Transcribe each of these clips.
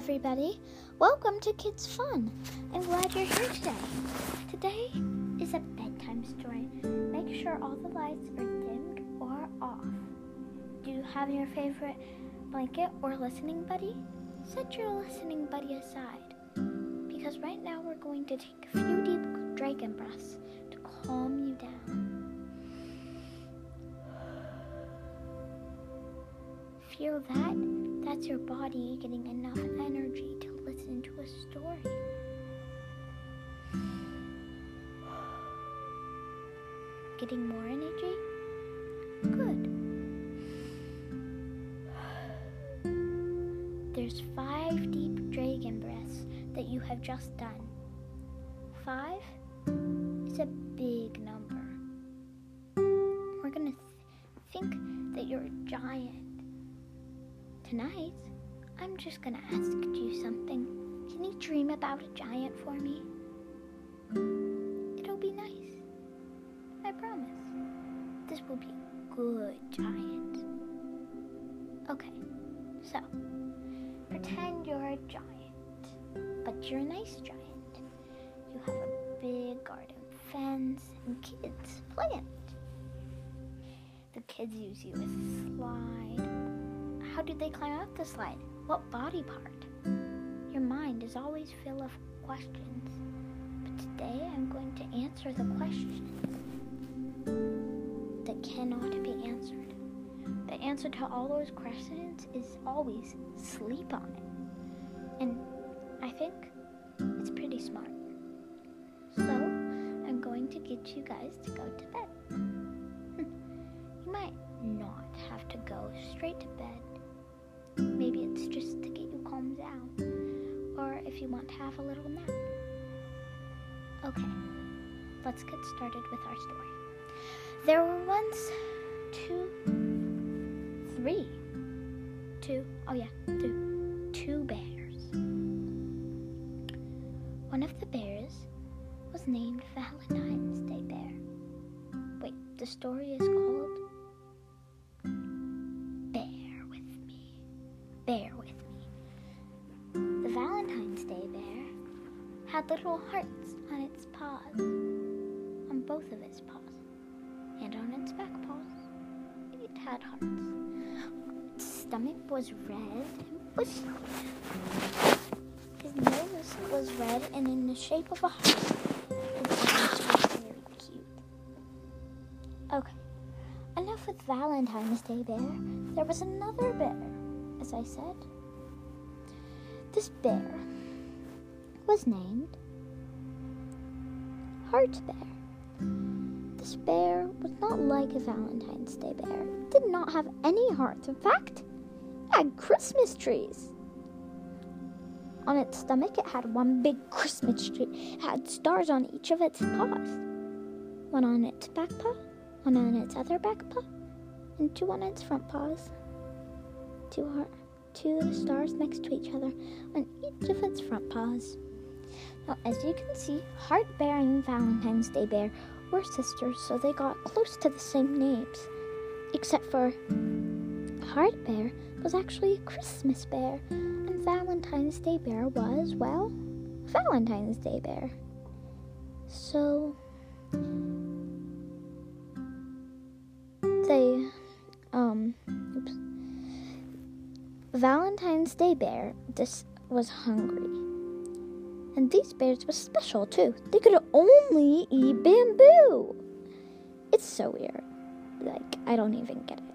everybody. Welcome to Kids Fun. I'm glad you're here today. Today is a bedtime story. Make sure all the lights are dimmed or off. Do you have your favorite blanket or listening buddy? Set your listening buddy aside because right now we're going to take a few deep dragon breaths to calm you down. Feel that? That's your body getting enough energy to listen to a story. Getting more energy? Good. There's five deep dragon breaths that you have just done. Five is a big number. We're gonna th- think that you're a giant Tonight, I'm just gonna ask you something. Can you dream about a giant for me? It'll be nice. I promise. This will be a good giant. Okay, so pretend you're a giant, but you're a nice giant. You have a big garden fence and kids play it. The kids use you as a slide how did they climb up the slide? What body part? Your mind is always full of questions. But today I'm going to answer the questions that cannot be answered. The answer to all those questions is always sleep on it. And I think it's pretty smart. So I'm going to get you guys to go to bed. Hmm. you might not have to go straight to bed just to get you calmed down, or if you want to have a little nap. Okay, let's get started with our story. There were once two, three, two, oh yeah, two, two bears. One of the bears was named Valentine's Day Bear. Wait, the story is called little hearts on its paws, on both of its paws, and on its back paws. It had hearts. Its stomach was red and bushy. His nose was red and in the shape of a heart. Okay, enough with Valentine's Day bear. There was another bear as I said. This bear was named Heart Bear. This bear was not like a Valentine's Day bear. It did not have any hearts. In fact, it had Christmas trees. On its stomach, it had one big Christmas tree. It had stars on each of its paws. One on its back paw, one on its other back paw, and two on its front paws two, heart, two stars next to each other on each of its front paws. Now, as you can see, Heart Bear and Valentine's Day Bear were sisters, so they got close to the same names. Except for Heart Bear was actually a Christmas bear, and Valentine's Day Bear was, well, Valentine's Day Bear. So, they, um, oops Valentine's Day bear this was hungry. And these bears were special too. They could only eat bamboo. It's so weird. Like I don't even get it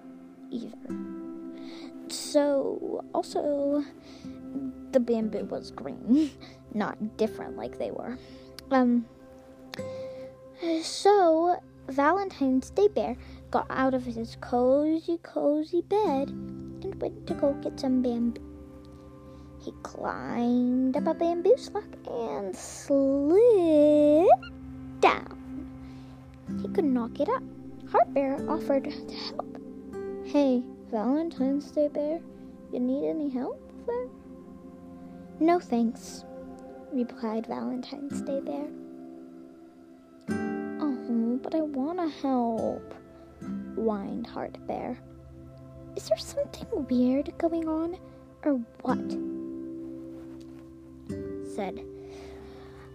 either. So also the bamboo was green, not different like they were. Um so Valentine's Day bear got out of his cozy cozy bed and went to go get some bamboo. He climbed up a mm. bamboo slug and slid down. He could not get up. Heart Bear offered to help. Hey, Valentine's Day Bear, you need any help there? No thanks, replied Valentine's Day Bear. Oh, but I want to help, whined Heart Bear. Is there something weird going on, or what? Said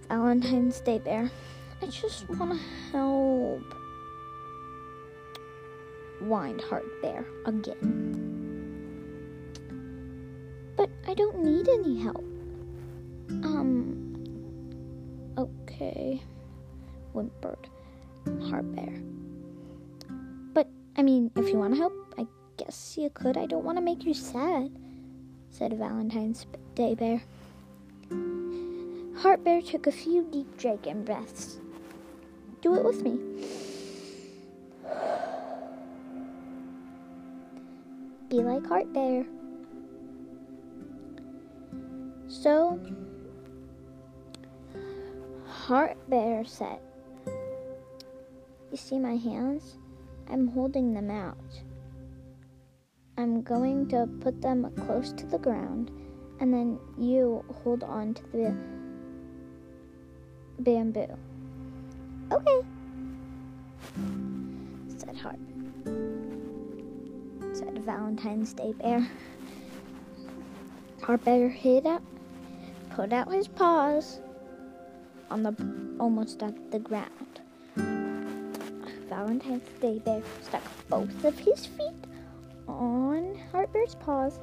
Valentine's Day Bear. I just want to help. Whined Heart Bear again. But I don't need any help. Um, okay, whimpered Heart Bear. But, I mean, if you want to help, I guess you could. I don't want to make you sad, said Valentine's Day Bear. Heart Bear took a few deep dragon breaths. Do it with me. Be like Heart Bear. So, Heart Bear said, You see my hands? I'm holding them out. I'm going to put them close to the ground, and then you hold on to the bamboo. Okay, said Heart. Said Valentine's Day Bear. Heart Bear hid out, put out his paws on the almost at the ground. Valentine's Day Bear stuck both of his feet on Heart Bear's paws,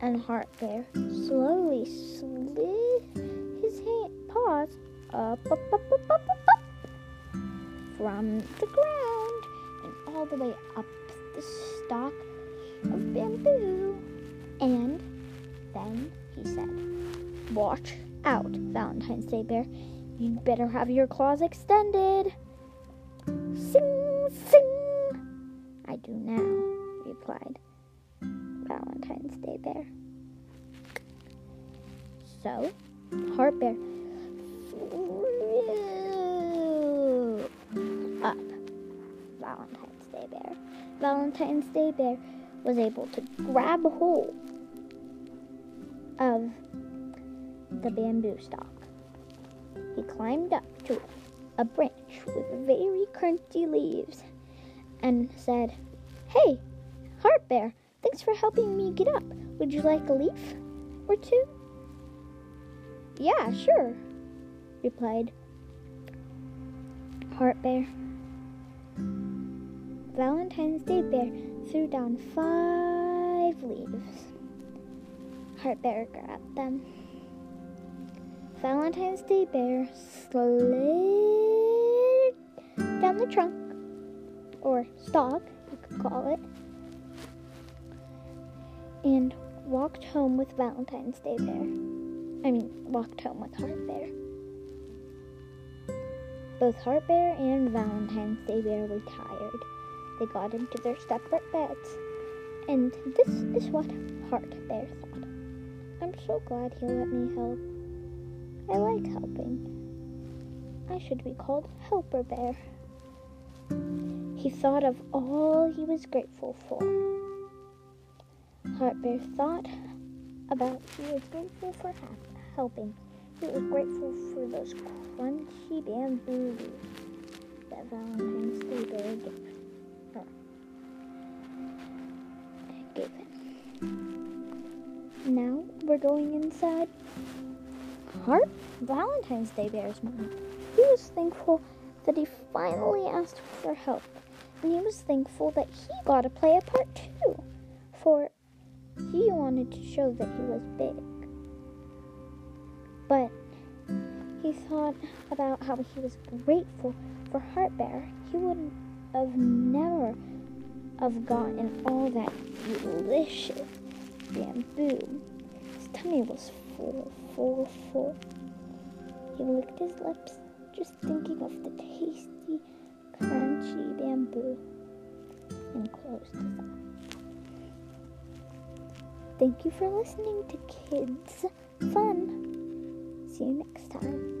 and Heart Bear slowly slid his hand, paws up, up, up, up, up, up, up from the ground and all the way up the stalk of bamboo. And then he said, Watch out, Valentine's Day Bear. You'd better have your claws extended. Sing, sing. I do now, replied Valentine's Day Bear. So, Heart Bear Valentine's Day Bear. Valentine's Day Bear was able to grab hold of the bamboo stalk. He climbed up to a branch with very crunchy leaves and said, Hey, Heart Bear, thanks for helping me get up. Would you like a leaf or two? Yeah, sure, replied Heart Bear. Valentine's Day Bear threw down five leaves. Heart Bear grabbed them. Valentine's Day Bear slid down the trunk, or stalk, you could call it, and walked home with Valentine's Day Bear. I mean, walked home with Heart Bear. Both Heart Bear and Valentine's Day Bear were tired. They got into their separate beds, and this is what Heart Bear thought. I'm so glad he let me help. I like helping. I should be called Helper Bear. He thought of all he was grateful for. Heart Bear thought about he was grateful for helping. He was grateful for those crunchy bamboo that Valentine's Day Bear gave Him. Now we're going inside Heart Valentine's Day Bear's mom. He was thankful that he finally asked for help, and he was thankful that he got to play a part too, for he wanted to show that he was big. But he thought about how he was grateful for Heart Bear. He wouldn't have never have gotten all that delicious bamboo. His tummy was full, full, full. He licked his lips, just thinking of the tasty, crunchy bamboo, and closed his eyes. Thank you for listening to Kids Fun. See you next time.